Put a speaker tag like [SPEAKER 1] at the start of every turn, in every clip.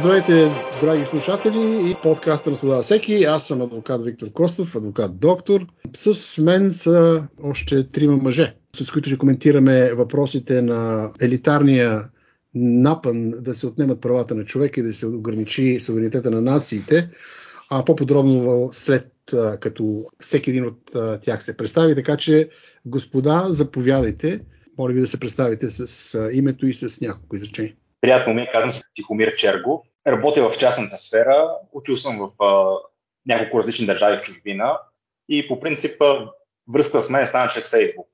[SPEAKER 1] Здравейте, драги слушатели и подкаста на Свобода всеки. Аз съм адвокат Виктор Костов, адвокат доктор. С мен са още трима мъже, с които ще коментираме въпросите на елитарния напън да се отнемат правата на човека и да се ограничи суверенитета на нациите, а по-подробно след като всеки един от тях се представи. Така че, господа, заповядайте. Моля ви да се представите с името и с няколко изречения.
[SPEAKER 2] Приятно ми, казвам се Тихомир Чергов. Работя в частната сфера, учил съм в а, няколко различни държави в чужбина и по принцип връзка с мен стана чрез Фейсбук,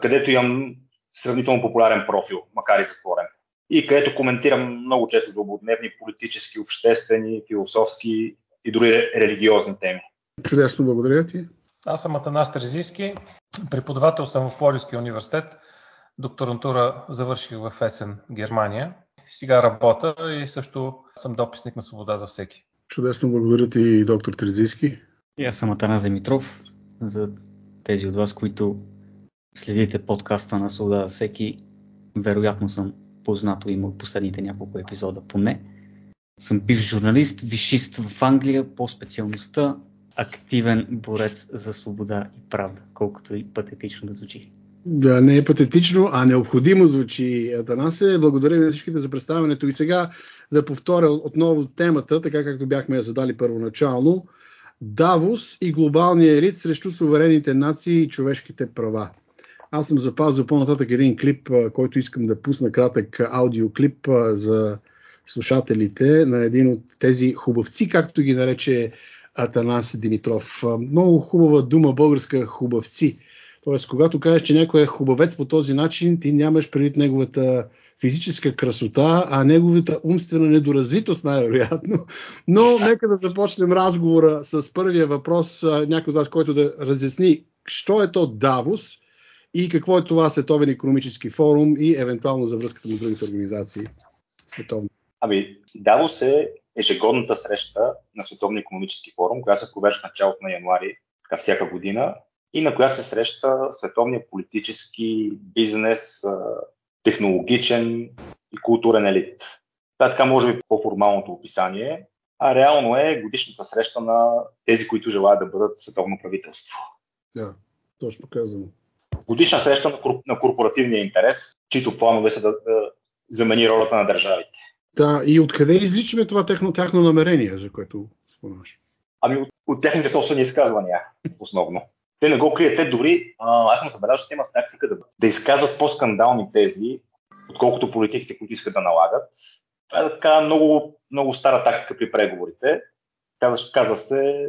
[SPEAKER 2] където имам сравнително популярен профил, макар и затворен. И където коментирам много често злободневни политически, обществени, философски и дори религиозни теми.
[SPEAKER 1] Чудесно, благодаря ти.
[SPEAKER 3] Аз съм Атанас Терзийски, преподавател съм в Плодивския университет. Докторантура завърших в Есен, Германия. Сега работя и също съм дописник на Свобода за всеки.
[SPEAKER 1] Чудесно, благодаря ти, доктор Терзийски.
[SPEAKER 4] И аз съм Атанас Димитров. За тези от вас, които следите подкаста на Свобода за всеки, вероятно съм познато има от последните няколко епизода поне. Съм бивш журналист, вишист в Англия по специалността активен борец за свобода и правда, колкото и патетично да звучи.
[SPEAKER 1] Да, не е патетично, а необходимо звучи Атанасе. Благодаря на всичките за представянето. И сега да повторя отново темата, така както бяхме я задали първоначално. Давос и глобалния елит срещу суверените нации и човешките права. Аз съм запазил по-нататък един клип, който искам да пусна кратък аудиоклип за слушателите на един от тези хубавци, както ги нарече Атанас Димитров. Много хубава дума, българска хубавци. Тоест, когато кажеш, че някой е хубавец по този начин, ти нямаш предвид неговата физическа красота, а неговата умствена недоразвитост най-вероятно. Но нека да започнем разговора с първия въпрос, някой от вас, който да разясни, що е то Давос и какво е това Световен економически форум и евентуално за връзката на другите организации световни.
[SPEAKER 2] Ами, Давос е ежегодната среща на Световния економически форум, която се провежда в началото на януари всяка година и на която се среща световния политически, бизнес, технологичен и културен елит. Това така може би по-формалното описание, а реално е годишната среща на тези, които желаят да бъдат световно правителство.
[SPEAKER 1] Да, точно казано.
[SPEAKER 2] Годишна среща на, корп... на корпоративния интерес, чието планове са да, да замени ролята на държавите.
[SPEAKER 1] Да, и откъде изличаме това техно, тяхно намерение, за което спомнаш?
[SPEAKER 2] Ами от, от техните собствени изказвания, основно. Те не го крият. Те дори, а, аз съм забелязал, че имат тактика да, да изказват по-скандални тези, отколкото политиките, които искат да налагат. Това е така много, много стара тактика при преговорите. Казва, казва се,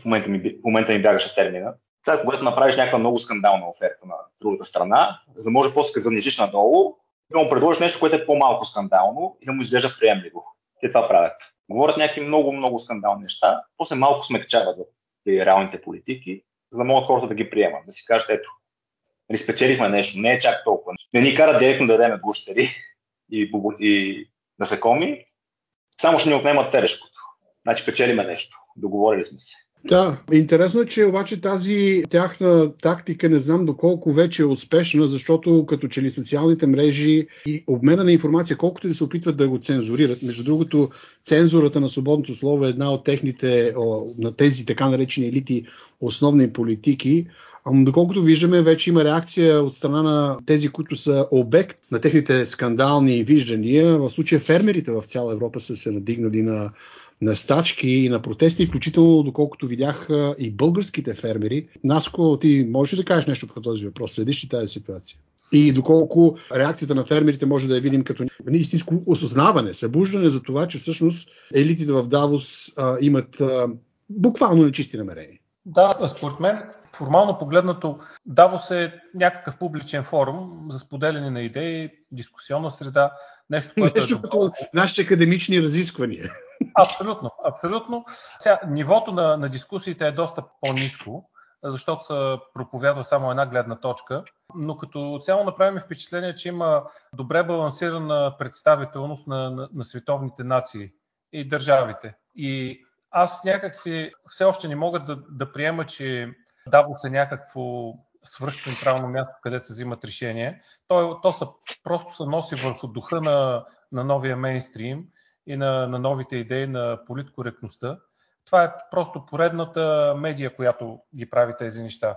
[SPEAKER 2] в момента ми, в момента ми бягаше термина, това е когато направиш някаква много скандална оферта на другата страна, за да може после да занижиш надолу, да му предложиш нещо, което е по-малко скандално и да му изглежда приемливо. Те това правят. Говорят някакви много, много скандални неща, после малко смекчават в реалните политики, за да могат хората да ги приемат. Да си кажат, ето, нали спечелихме нещо, не е чак толкова. Не ни карат директно да дадем гущери и, и насекоми, само ще ни отнемат телешкото. Значи печелиме нещо. Договорили сме се.
[SPEAKER 1] Да, интересно е, че обаче тази тяхна тактика не знам доколко вече е успешна, защото като че ли социалните мрежи и обмена на информация, колкото и да се опитват да го цензурират. Между другото, цензурата на свободното слово е една от техните, на тези така наречени елити, основни политики. Доколкото виждаме, вече има реакция от страна на тези, които са обект на техните скандални виждания. В случая фермерите в цяла Европа са се надигнали на на стачки и на протести, включително доколкото видях и българските фермери. Наско, ти можеш да кажеш нещо по този въпрос? Следиш ли тази ситуация? И доколко реакцията на фермерите може да я видим като истинско осъзнаване, събуждане за това, че всъщност елитите в Давос а, имат а, буквално нечисти намерения.
[SPEAKER 3] Да, според мен, формално погледнато, Давос е някакъв публичен форум за споделяне на идеи, дискусионна среда, нещо,
[SPEAKER 1] което е нещо е като нашите академични разисквания.
[SPEAKER 3] Абсолютно, абсолютно. Сега, нивото на, на дискусиите е доста по-низко, защото се проповядва само една гледна точка, но като цяло направим впечатление, че има добре балансирана представителност на, на, на световните нации и държавите. И аз някак си все още не мога да, да приема, че Давос е някакво свръхцентрално място, където се взимат решения. То, то са, просто се носи върху духа на, на новия мейнстрим и на, на новите идеи на политкоректността. Това е просто поредната медия, която ги прави тези неща.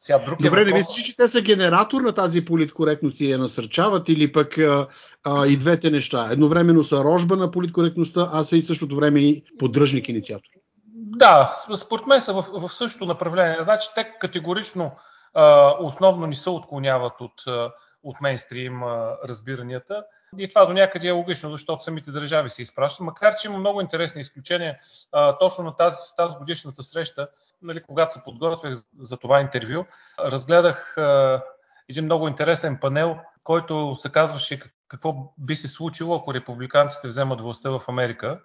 [SPEAKER 1] Сега, друг Добре, въпрос... не мислиш, че те са генератор на тази политкоректност и я насърчават или пък а, а, и двете неща? Едновременно са рожба на политкоректността, а са и същото време и поддръжник инициатор.
[SPEAKER 3] Да, според мен са в, в същото направление. Значи те категорично основно не се отклоняват от, от мейнстрим разбиранията. И това до някъде е логично, защото самите държави се изпращат. Макар, че има много интересни изключения. А, точно на тази, тази годишната среща, нали, когато се подготвях за това интервю, разгледах а, един много интересен панел, който се казваше какво би се случило, ако републиканците вземат властта в Америка.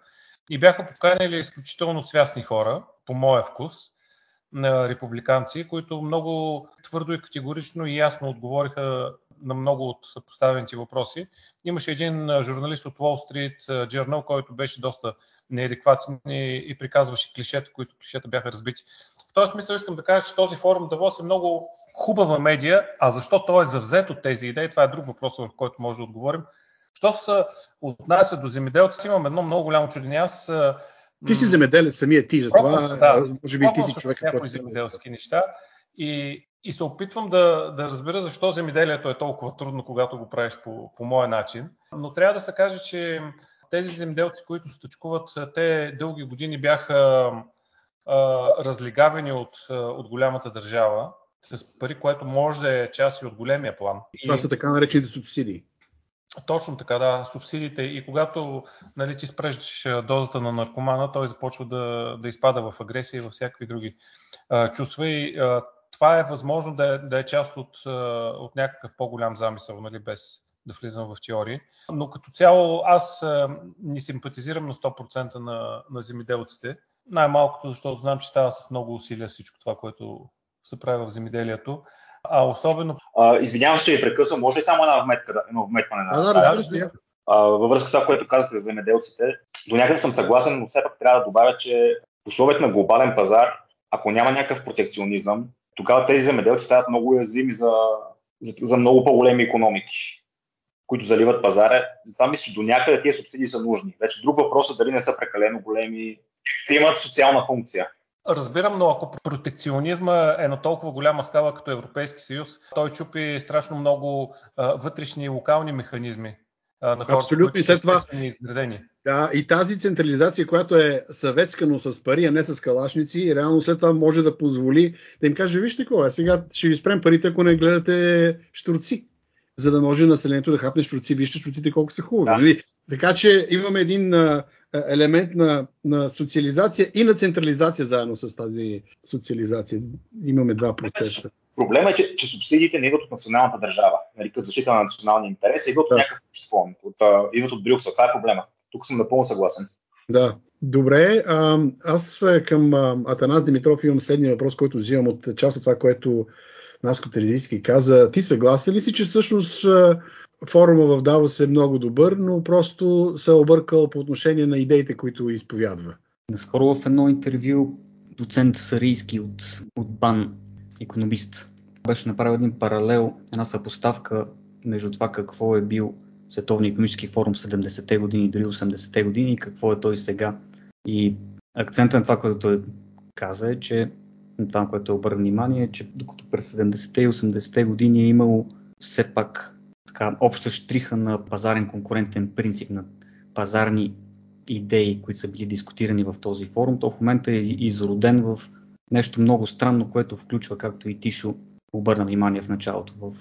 [SPEAKER 3] И бяха поканили изключително свясни хора, по моя вкус, на републиканци, които много твърдо и категорично и ясно отговориха на много от поставените въпроси. Имаше един журналист от Wall Street Journal, който беше доста неадекватен и, приказваше клишета, които клишета бяха разбити. В този смисъл искам да кажа, че този форум Давос е много хубава медия, а защо той е завзет от тези идеи, това е друг въпрос, върху който може да отговорим. Що се отнася до земеделците, имам едно много голямо чудене. Аз
[SPEAKER 1] ти си земеделец самия ти, за това да, може би ти си човек.
[SPEAKER 3] Някои земеделски неща и, и се опитвам да, да разбера защо земеделието е толкова трудно, когато го правиш по, по моя начин. Но трябва да се каже, че тези земеделци, които стъчкуват, те дълги години бяха а, разлигавени от, от голямата държава с пари, което може да е част и от големия план.
[SPEAKER 1] Това са така наречените субсидии.
[SPEAKER 3] Точно така, да, субсидиите. И когато нали, ти спреш дозата на наркомана, той започва да, да изпада в агресия и във всякакви други а, чувства. И а, това е възможно да е, да е част от, от някакъв по-голям замисъл, нали, без да влизам в теории. Но като цяло аз а, не симпатизирам на 100% на, на земеделците. Най-малкото, защото знам, че става с много усилия всичко това, което се прави в земеделието. А особено...
[SPEAKER 2] А, извинявам се, че ви прекъсвам. Може ли само една вметка, едно вметване
[SPEAKER 1] на... Да, да, разбира се.
[SPEAKER 2] Във връзка с това, което казахте за земеделците, до някъде съм съгласен, но все пак трябва да добавя, че в условията на глобален пазар, ако няма някакъв протекционизъм, тогава тези земеделци стават много уязвими за, за, за много по-големи економики, които заливат пазара. Затова мисля, че до някъде тези субсидии са нужни. Вече друг въпрос е дали не са прекалено големи. Те имат социална функция.
[SPEAKER 3] Разбирам, но ако протекционизма е на толкова голяма скала като Европейски съюз, той чупи страшно много а, вътрешни и локални механизми
[SPEAKER 1] а, на хората, Абсолютно. И след това,
[SPEAKER 3] изградени.
[SPEAKER 1] Да, и тази централизация, която е съветска, но с пари, а не с калашници, реално след това може да позволи да им каже, вижте какво е, сега ще ви спрем парите, ако не гледате штурци за да може населението да хапне штурци. Вижте штурците колко са хубави. Да. Нали? Така че имаме един а, елемент на, на социализация и на централизация заедно с тази социализация. Имаме два процеса.
[SPEAKER 2] Проблема е, че, че субсидиите не идват от националната държава, нали, като защита на националния интерес, а идват да. от някакъв общество, от, идват от Брюксел. Това е проблема. Тук съм напълно съгласен.
[SPEAKER 1] Да. Добре, а, аз към а, Атанас Димитров имам следния въпрос, който взимам от част от това, което Наско Терезийски каза. Ти съгласен ли си, че всъщност форума в Давос е много добър, но просто се е объркал по отношение на идеите, които изповядва?
[SPEAKER 4] Наскоро в едно интервю доцент Сарийски от, от БАН, економист, беше направил един паралел, една съпоставка между това какво е бил Световния економически форум 70-те години, дори 80-те години и какво е той сега. И акцентът на това, което той каза е, че това, което е обърна внимание, че докато през 70-те и 80-те години е имало все пак така, обща штриха на пазарен конкурентен принцип, на пазарни идеи, които са били дискутирани в този форум, то в момента е изроден в нещо много странно, което включва, както и Тишо обърна внимание в началото, в,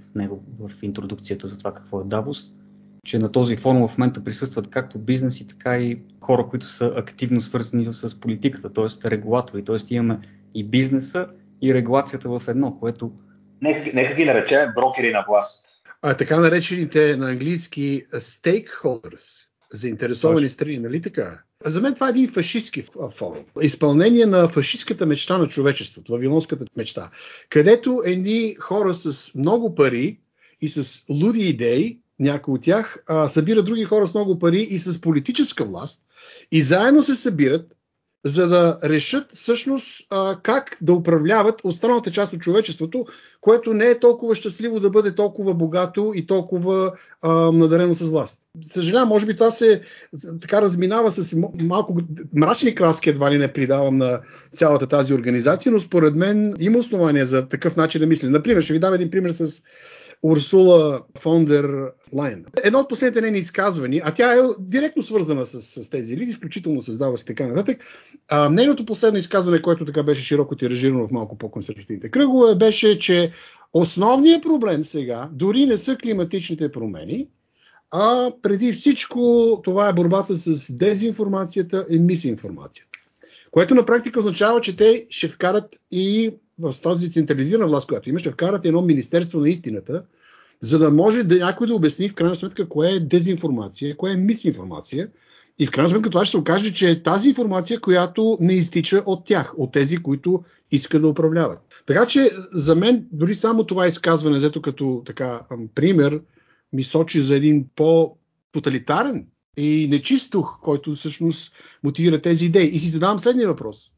[SPEAKER 4] в него, в интродукцията за това какво е Давос, че на този форум в момента присъстват както бизнеси, така и хора, които са активно свързани с политиката, т.е. регулатори, т.е. имаме и бизнеса, и регулацията в едно, което...
[SPEAKER 2] Нека, нека ги наречем брокери на власт.
[SPEAKER 1] А така наречените на английски stakeholders, заинтересовани страни, нали така? За мен това е един фашистски форум. Изпълнение на фашистската мечта на човечеството, вавилонската мечта, където едни хора с много пари и с луди идеи, някои от тях, а, събират други хора с много пари и с политическа власт и заедно се събират за да решат всъщност а, как да управляват останалата част от човечеството, което не е толкова щастливо да бъде толкова богато и толкова а, надарено с власт. Съжалявам, може би това се така разминава с малко мрачни краски, едва ли не придавам на цялата тази организация, но според мен има основания за такъв начин да мисля. Например, ще ви дам един пример с Урсула Фондер Лайн. Едно от последните нейни изказвания, а тя е директно свързана с, с тези лиди, включително създава се така нататък. А, нейното последно изказване, което така беше широко тиражирано в малко по-консервативните кръгове, беше, че основният проблем сега дори не са климатичните промени, а преди всичко това е борбата с дезинформацията и мисинформацията. Което на практика означава, че те ще вкарат и в тази централизирана власт, която има, ще вкарат едно Министерство на истината, за да може да някой да обясни в крайна сметка кое е дезинформация, кое е мисинформация. И в крайна сметка това ще се окаже, че е тази информация, която не изтича от тях, от тези, които искат да управляват. Така че за мен дори само това изказване, взето като така пример, ми сочи за един по-тоталитарен и нечист който всъщност мотивира тези идеи. И си задавам следния въпрос.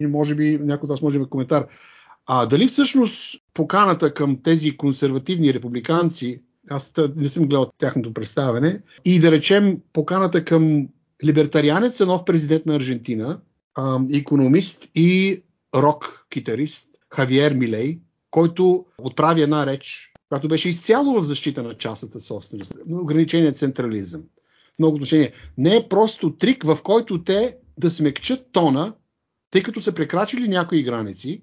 [SPEAKER 1] И може би някой от вас може да коментар. А дали всъщност поканата към тези консервативни републиканци, аз не съм гледал тяхното представяне, и да речем поканата към либертарианец, нов президент на Аржентина, економист и рок-китарист Хавиер Милей, който отправи една реч, която беше изцяло в защита на частната собственост, на ограничения централизъм. Много отношения. Не е просто трик, в който те да смекчат тона, тъй като са прекрачили някои граници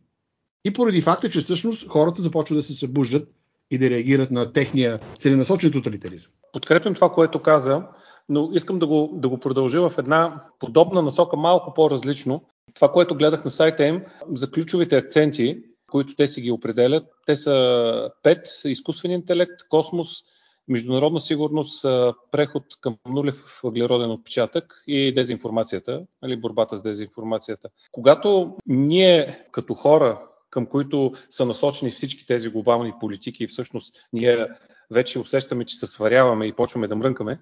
[SPEAKER 1] и поради факта, че всъщност хората започват да се събуждат и да реагират на техния целенасочен тоталитаризъм.
[SPEAKER 3] Подкрепям това, което каза, но искам да го, да го продължа в една подобна насока, малко по-различно. Това, което гледах на сайта им, за ключовите акценти, които те си ги определят, те са пет – изкуствен интелект, космос, международна сигурност, преход към нулев въглероден отпечатък и дезинформацията, нали, борбата с дезинформацията. Когато ние като хора към които са насочени всички тези глобални политики и всъщност ние вече усещаме, че се сваряваме и почваме да мрънкаме,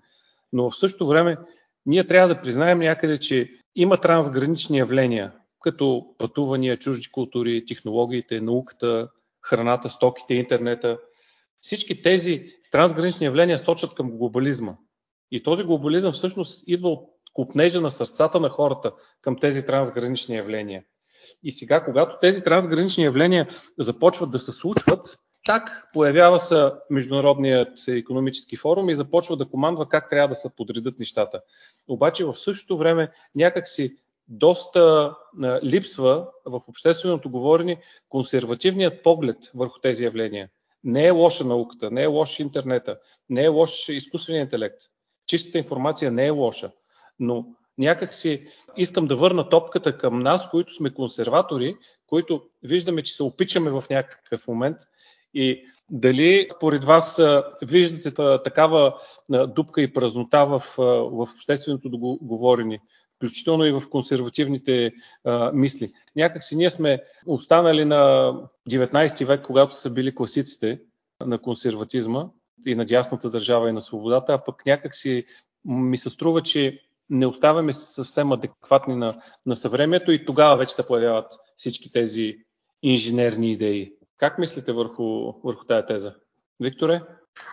[SPEAKER 3] но в същото време ние трябва да признаем някъде, че има трансгранични явления, като пътувания, чужди култури, технологиите, науката, храната, стоките, интернета. Всички тези трансгранични явления сочат към глобализма. И този глобализъм всъщност идва от купнежа на сърцата на хората към тези трансгранични явления. И сега, когато тези трансгранични явления започват да се случват, так появява се Международният економически форум и започва да командва как трябва да се подредат нещата. Обаче в същото време някакси доста липсва в общественото говорене консервативният поглед върху тези явления. Не е лоша науката, не е лош интернета, не е лош изкуственият интелект. Чистата информация не е лоша, но някак си искам да върна топката към нас, които сме консерватори, които виждаме, че се опичаме в някакъв момент и дали според вас виждате такава дупка и празнота в, в общественото говорене, включително и в консервативните а, мисли. Някак си ние сме останали на 19 век, когато са били класиците на консерватизма и на дясната държава и на свободата, а пък някак си ми се струва, че не оставяме съвсем адекватни на, на съвремието и тогава вече се появяват всички тези инженерни идеи. Как мислите върху, върху тая теза? Викторе?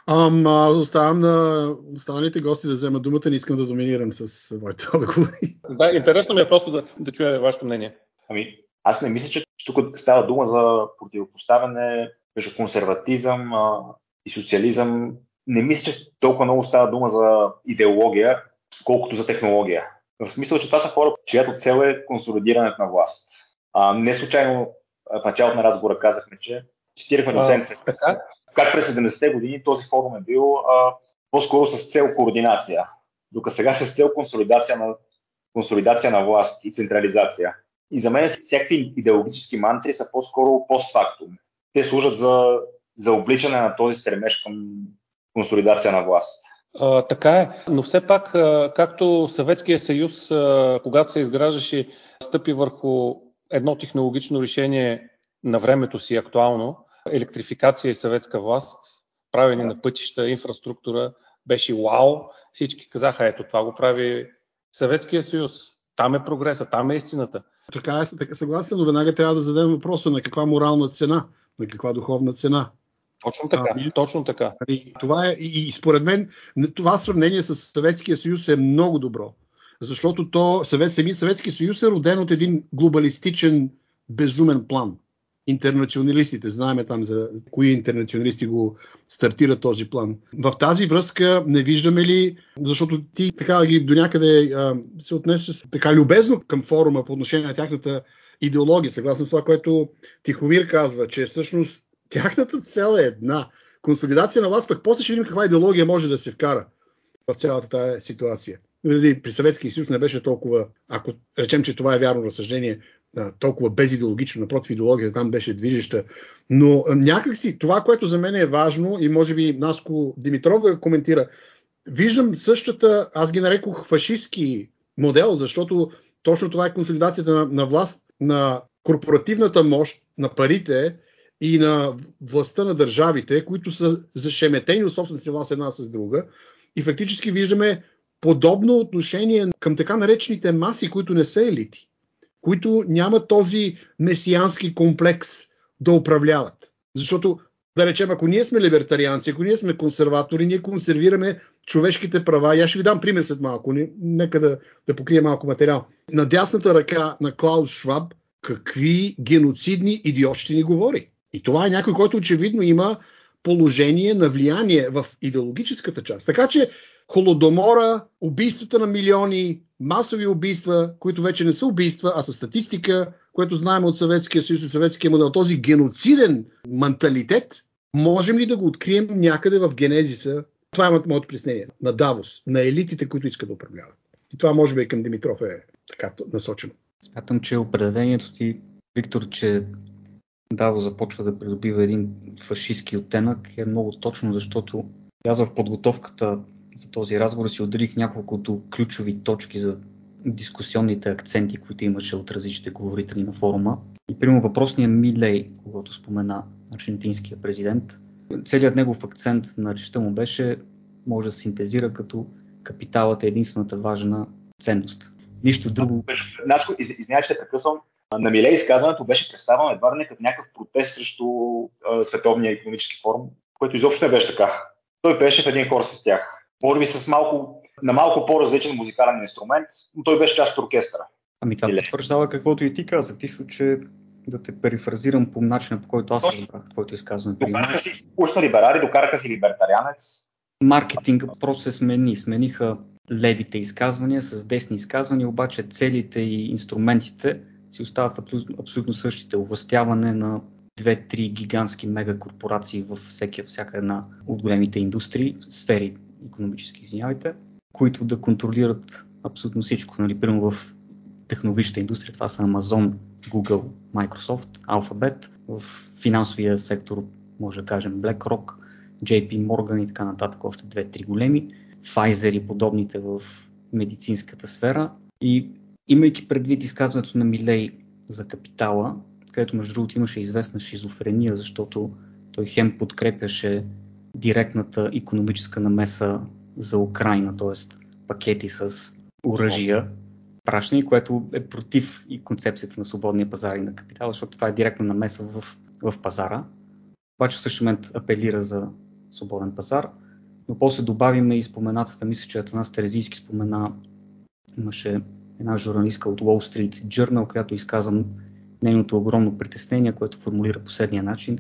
[SPEAKER 1] Ам, оставам на останалите гости да вземат думата, не искам да доминирам с моите отговори.
[SPEAKER 3] Да, интересно ми е просто да, да чуя вашето мнение.
[SPEAKER 2] Ами, аз не мисля, че тук става дума за противопоставяне между консерватизъм а, и социализъм. Не мисля, че толкова много става дума за идеология, колкото за технология. В смисъл, че това са хора, чиято цел е консолидирането на власт. А, не случайно в началото на разговора казахме, че цитирахме доцент как през 70-те години този форум е бил а, по-скоро с цел координация, докато сега с цел консолидация на, консолидация на власт и централизация. И за мен всякакви идеологически мантри са по-скоро постфактум. Те служат за, за обличане на този стремеж към консолидация на власт.
[SPEAKER 3] А, така е, но все пак, а, както Съветския съюз, а, когато се изграждаше, стъпи върху едно технологично решение на времето си актуално, електрификация и съветска власт, правене на пътища, инфраструктура, беше вау. Всички казаха, ето това го прави Съветския съюз. Там е прогреса, там е истината.
[SPEAKER 1] Така е, така съгласен, но веднага трябва да зададем въпроса на каква морална цена, на каква духовна цена.
[SPEAKER 3] Точно така, а, точно така.
[SPEAKER 1] И, това е, и, според мен това сравнение с Съветския съюз е много добро. Защото то, Съвет, сами Съветския съюз е роден от един глобалистичен безумен план интернационалистите. Знаеме там за кои интернационалисти го стартират този план. В тази връзка не виждаме ли, защото ти така ги до някъде а, се отнесе така любезно към форума по отношение на тяхната идеология, съгласно това, което Тихомир казва, че всъщност тяхната цел е една. Консолидация на власт, пък после ще видим каква идеология може да се вкара в цялата тази ситуация. При Съветския съюз не беше толкова, ако речем, че това е вярно разсъждение, толкова безидеологично, напротив, идеологията там беше движеща. Но някакси това, което за мен е важно и може би Наско Димитров да коментира, виждам същата, аз ги нарекох фашистски модел, защото точно това е консолидацията на, на власт, на корпоративната мощ, на парите и на властта на държавите, които са зашеметени от собствената власт една с друга. И фактически виждаме подобно отношение към така наречените маси, които не са елити които нямат този месиански комплекс да управляват. Защото, да речем, ако ние сме либертарианци, ако ние сме консерватори, ние консервираме човешките права. И аз ще ви дам пример след малко. Нека да, да покрия малко материал. На дясната ръка на Клаус Шваб какви геноцидни идиотщини говори. И това е някой, който очевидно има положение на влияние в идеологическата част. Така че Холодомора, убийствата на милиони, масови убийства, които вече не са убийства, а са статистика, което знаем от Съветския съюз и Съветския модел, този геноциден менталитет, можем ли да го открием някъде в генезиса? Това е моето приснение. На Давос, на елитите, които искат да управляват. И това може би и към Димитров е така насочено.
[SPEAKER 4] Смятам, че определението ти, Виктор, че Давос започва да придобива един фашистски оттенък е много точно, защото аз в подготовката за този разговор си отделих няколкото ключови точки за дискусионните акценти, които имаше от различните говорители на форума. И примерно въпросният Милей, когато спомена аржентинския президент, целият негов акцент на речта му беше, може да синтезира като капиталът е единствената важна ценност. Нищо друго.
[SPEAKER 2] Наско, извинявай, ще прекъсвам. На Милей изказването беше представено едва не като някакъв протест срещу а, Световния економически форум, който изобщо не беше така. Той беше в един хор с тях може би с малко, на малко по-различен музикален инструмент, но той беше част от оркестъра.
[SPEAKER 4] Ами това потвърждава каквото и ти каза, Тишо, че да те перифразирам по начина, по който аз разбрах твоето изказване.
[SPEAKER 2] Докараха си устно либерали, докараха си либертарианец.
[SPEAKER 4] Маркетинга просто се смени. Смениха левите изказвания с десни изказвания, обаче целите и инструментите си остават абсолютно същите. Овластяване на две-три гигантски мегакорпорации във всеки, всяка една от големите индустрии, сфери економически, извинявайте, които да контролират абсолютно всичко. Нали, примерно в технологичната индустрия това са Amazon, Google, Microsoft, Alphabet. В финансовия сектор може да кажем BlackRock, JP Morgan и така нататък, още две-три големи. Pfizer и подобните в медицинската сфера. И имайки предвид изказването на Милей за капитала, където между другото имаше известна шизофрения, защото той хем подкрепяше директната економическа намеса за Украина, т.е. пакети с оръжия, прашни, което е против и концепцията на свободния пазар и на капитал, защото това е директна намеса в, в пазара. Обаче в същия момент апелира за свободен пазар. Но после добавиме и споменатата, мисля, че Атанас Терезийски спомена, имаше една журналистка от Wall Street Journal, която изказа нейното огромно притеснение, което формулира последния начин.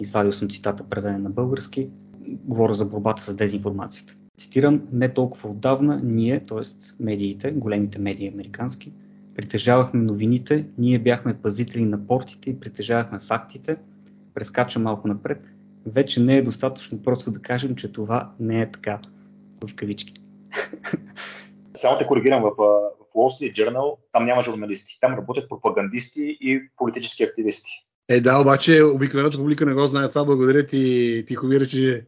[SPEAKER 4] Извадил съм цитата, преведен на български говоря за борбата с дезинформацията. Цитирам, не толкова отдавна ние, т.е. медиите, големите медии американски, притежавахме новините, ние бяхме пазители на портите и притежавахме фактите, прескачам малко напред, вече не е достатъчно просто да кажем, че това не е така в кавички.
[SPEAKER 2] Само те коригирам в Wall Street Journal, там няма журналисти, там работят пропагандисти и политически активисти.
[SPEAKER 1] Е, да, обаче обикновената публика не го знае това. Благодаря ти, Тихомира, че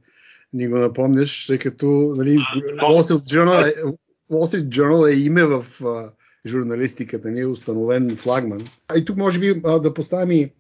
[SPEAKER 1] ни го напомняш, тъй като нали, Wall, Street Journal е, Wall Street Journal е име в а, журналистиката, ни е установен флагман. А и тук може би а, да поставим и,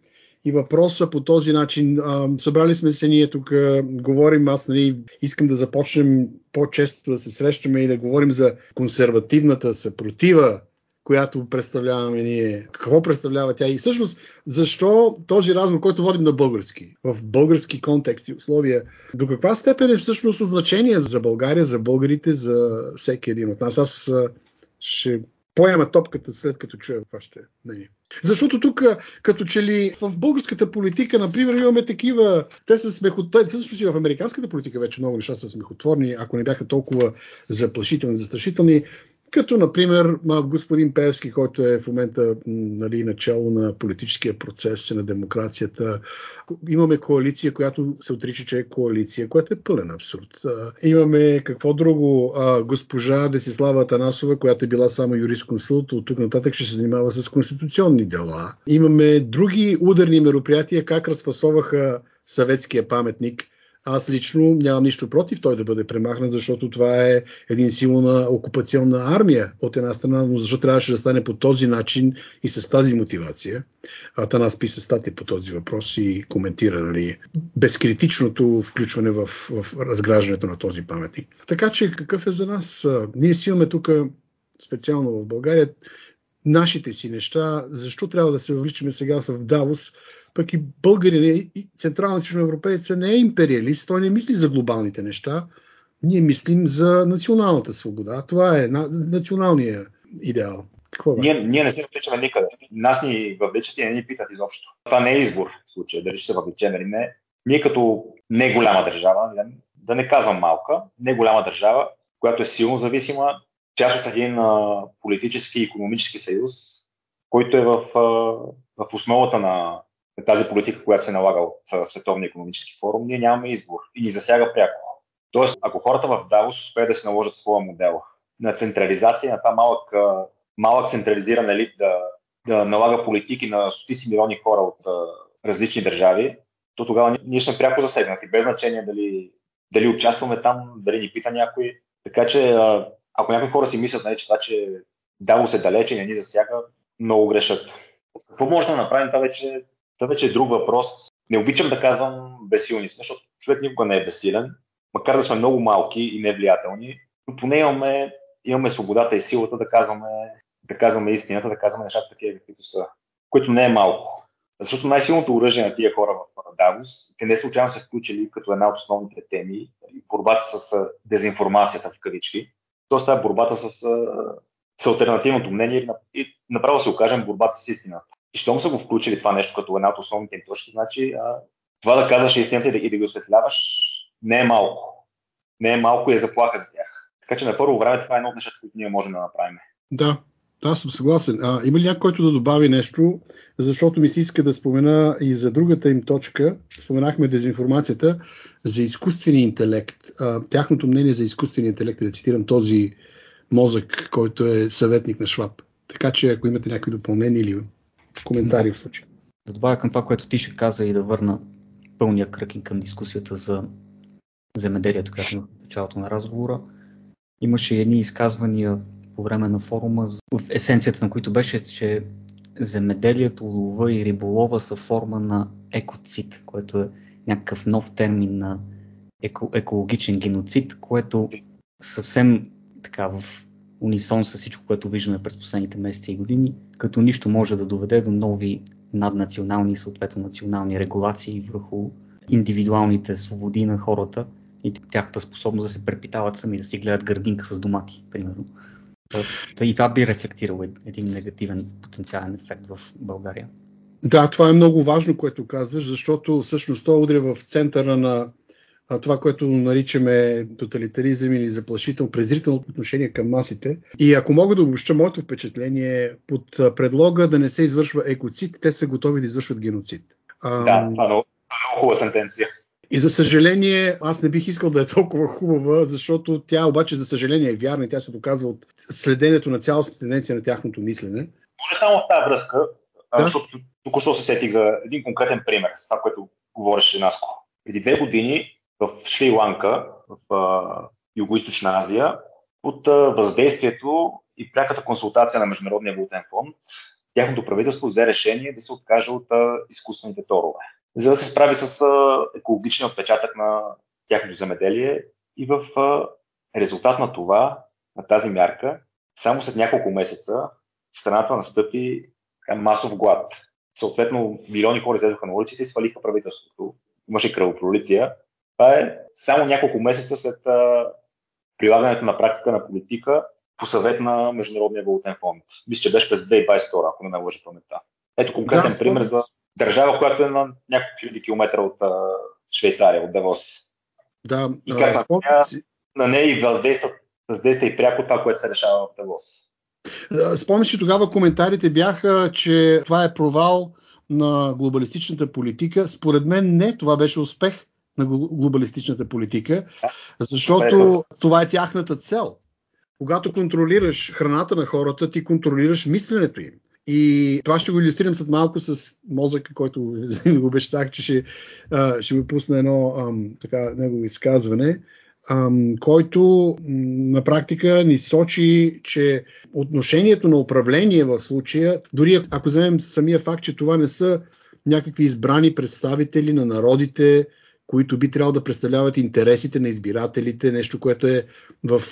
[SPEAKER 1] и въпроса по този начин. А, събрали сме се ние тук, а, говорим, аз нали, искам да започнем по-често да се срещаме и да говорим за консервативната съпротива която представляваме ние. Какво представлява тя и всъщност защо този разговор, който водим на български, в български контекст и условия, до каква степен е всъщност значение за България, за българите, за всеки един от нас. Аз ще поема топката след като чуя това ще е. Защото тук, като че ли в българската политика, например, имаме такива, те са смехотворни, всъщност и в американската политика вече много неща са смехотворни, ако не бяха толкова заплашителни, застрашителни като например господин Певски, който е в момента нали, начало на политическия процес на демокрацията. Имаме коалиция, която се отрича, че е коалиция, която е пълен абсурд. Имаме какво друго? Госпожа Десислава Танасова, която е била само юрисконсулт, от тук нататък ще се занимава с конституционни дела. Имаме други ударни мероприятия, как разфасоваха съветския паметник – аз лично нямам нищо против той да бъде премахнат, защото това е един силно на окупационна армия от една страна, но защо трябваше да стане по този начин и с тази мотивация. Атанас писа статия по този въпрос и коментира нали, безкритичното включване в, в разграждането на този паметник. Така че какъв е за нас? Ние си имаме тук, специално в България, нашите си неща. Защо трябва да се въвличаме сега в Давос? Пък и българин, и централно европеец не е империалист, той не мисли за глобалните неща. Ние мислим за националната свобода. Това е националният идеал.
[SPEAKER 2] Какво е? Ние, ние не се вличаме никъде. Нас ни въвличат и не ни питат изобщо. Това не е избор в случая, дали ще се въвлечем или не. Ние като не голяма държава, да не казвам малка, не голяма държава, която е силно зависима, част от един политически и економически съюз, който е в, в основата на, тази политика, която се налага от Световния економически форум, ние нямаме избор и ни засяга пряко. Тоест, ако хората в Давос успеят да се наложат своя модел на централизация, на това малък, малък централизиран елит да, да налага политики на стотици милиони хора от различни държави, то тогава ние сме пряко засегнати, без значение дали, дали участваме там, дали ни пита някой. Така че, ако някои хора си мислят, нали, че това, че Давос е далече и не ни засяга, много грешат. Какво може да направим? Това вече това вече е друг въпрос. Не обичам да казвам безсилни сме, защото човек никога не е безсилен, макар да сме много малки и невлиятелни, но поне имаме, имаме свободата и силата да казваме, да казваме истината, да казваме нещата такива, каквито са, което не е малко. Защото най-силното оръжие на тия хора в Давос, те не случайно са включили като една от основните теми борбата с дезинформацията в кавички. Тоест това е борбата с, с альтернативното мнение и направо се окажем борбата с истината. И щом са го включили това нещо като една от основните им точки, значи а, това да казваш истината и да, и да ги осветляваш не е малко. Не е малко и е заплаха за тях. Така че на първо време това е едно от нещата, които ние можем да направим.
[SPEAKER 1] Да, аз съм съгласен. А, има ли някой, който да добави нещо, защото ми се иска да спомена и за другата им точка. Споменахме дезинформацията за изкуствения интелект. А, тяхното мнение за изкуствения интелект, да цитирам този мозък, който е съветник на Шваб. Така че ако имате някакви допълнения или коментари в случая.
[SPEAKER 4] Да добавя към това, което ти ще каза и да върна пълния кръг към дискусията за земеделието, която в началото на разговора. Имаше едни изказвания по време на форума, в есенцията на които беше, че земеделието, лова и риболова са форма на екоцид, което е някакъв нов термин на еко, екологичен геноцид, което съвсем така в унисон с всичко, което виждаме през последните месеци и години, като нищо може да доведе до нови наднационални и съответно национални регулации върху индивидуалните свободи на хората и тяхната способност да се препитават сами, да си гледат градинка с домати, примерно. И това би рефлектирало един негативен потенциален ефект в България.
[SPEAKER 1] Да, това е много важно, което казваш, защото всъщност то удря в центъра на това, което наричаме тоталитаризъм или заплашително, презрително отношение към масите. И ако мога да обобща моето впечатление под предлога да не се извършва екоцид, те са готови да извършват геноцид.
[SPEAKER 2] Да, това е много, хубава сентенция.
[SPEAKER 1] И за съжаление, аз не бих искал да е толкова хубава, защото тя обаче за съжаление е вярна и тя се доказва от следенето на цялостната тенденция на тяхното мислене.
[SPEAKER 2] Може само в тази връзка, да? защото току-що се сетих за един конкретен пример с това, което говореше Наско. Преди две години в Шри-Ланка, в Юго-Источна Азия, от въздействието и пряката консултация на Международния валутен фонд, тяхното правителство взе решение да се откаже от изкуствените торове, за да се справи с екологичния отпечатък на тяхното земеделие и в резултат на това, на тази мярка, само след няколко месеца страната настъпи масов глад. Съответно, милиони хора излезоха на улиците и свалиха правителството. Имаше кръвопролития. Това е само няколко месеца след а, прилагането на практика на политика по съвет на Международния валутен фонд. Мисля, че беше през 2022, ако не ме лъжа паметта. Ето конкретен да, пример за държава, която е на няколко хиляди километра от а, Швейцария, от Давос.
[SPEAKER 1] Да,
[SPEAKER 2] и как а, на, нея, на нея и въздейства, въздейства и пряко това, което се решава в Давос.
[SPEAKER 1] Спомниш, че тогава коментарите бяха, че това е провал на глобалистичната политика. Според мен не, това беше успех на глобалистичната политика, защото това е тяхната цел. Когато контролираш храната на хората, ти контролираш мисленето им. И това ще го иллюстрирам след малко с мозъка, който го обещах, че ще, ще ви пусна едно така, негово изказване, който на практика ни сочи, че отношението на управление в случая, дори ако вземем самия факт, че това не са някакви избрани представители на народите, които би трябвало да представляват интересите на избирателите, нещо, което е в